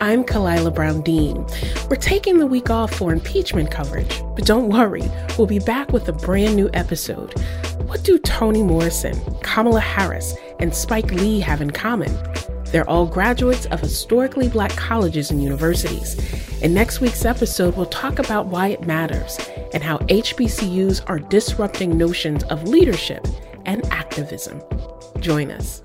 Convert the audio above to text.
I'm Khalilah Brown Dean. We're taking the week off for impeachment coverage, but don't worry, we'll be back with a brand new episode. What do Toni Morrison, Kamala Harris, and Spike Lee have in common? They're all graduates of historically black colleges and universities. In next week's episode, we'll talk about why it matters and how HBCUs are disrupting notions of leadership and activism. Join us.